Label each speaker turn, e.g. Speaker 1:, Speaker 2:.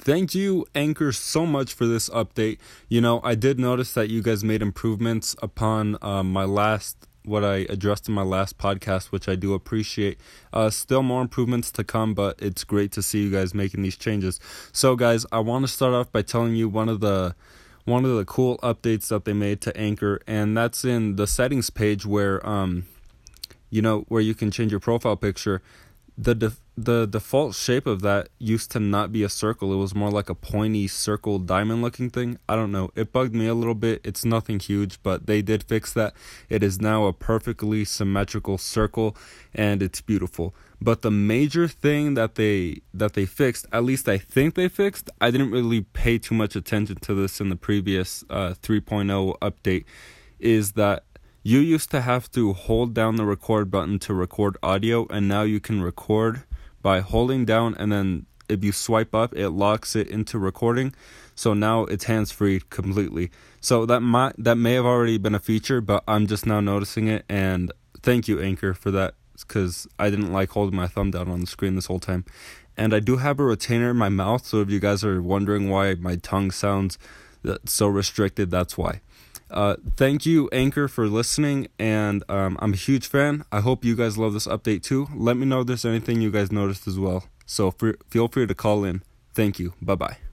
Speaker 1: thank you, Anchor, so much for this update. You know, I did notice that you guys made improvements upon uh, my last what I addressed in my last podcast, which I do appreciate. Uh, still more improvements to come, but it's great to see you guys making these changes. So, guys, I want to start off by telling you one of the one of the cool updates that they made to Anchor, and that's in the settings page where um, you know, where you can change your profile picture the def- the default shape of that used to not be a circle. It was more like a pointy circle diamond looking thing. I don't know. It bugged me a little bit. It's nothing huge, but they did fix that. It is now a perfectly symmetrical circle and it's beautiful. But the major thing that they that they fixed, at least I think they fixed, I didn't really pay too much attention to this in the previous uh, 3.0 update is that you used to have to hold down the record button to record audio, and now you can record by holding down and then if you swipe up, it locks it into recording. So now it's hands free completely. So that might that may have already been a feature, but I'm just now noticing it. And thank you, Anchor, for that because I didn't like holding my thumb down on the screen this whole time. And I do have a retainer in my mouth, so if you guys are wondering why my tongue sounds uh, so restricted, that's why. Uh, thank you, Anchor, for listening, and um, I'm a huge fan. I hope you guys love this update too. Let me know if there's anything you guys noticed as well. So feel free to call in. Thank you. Bye bye.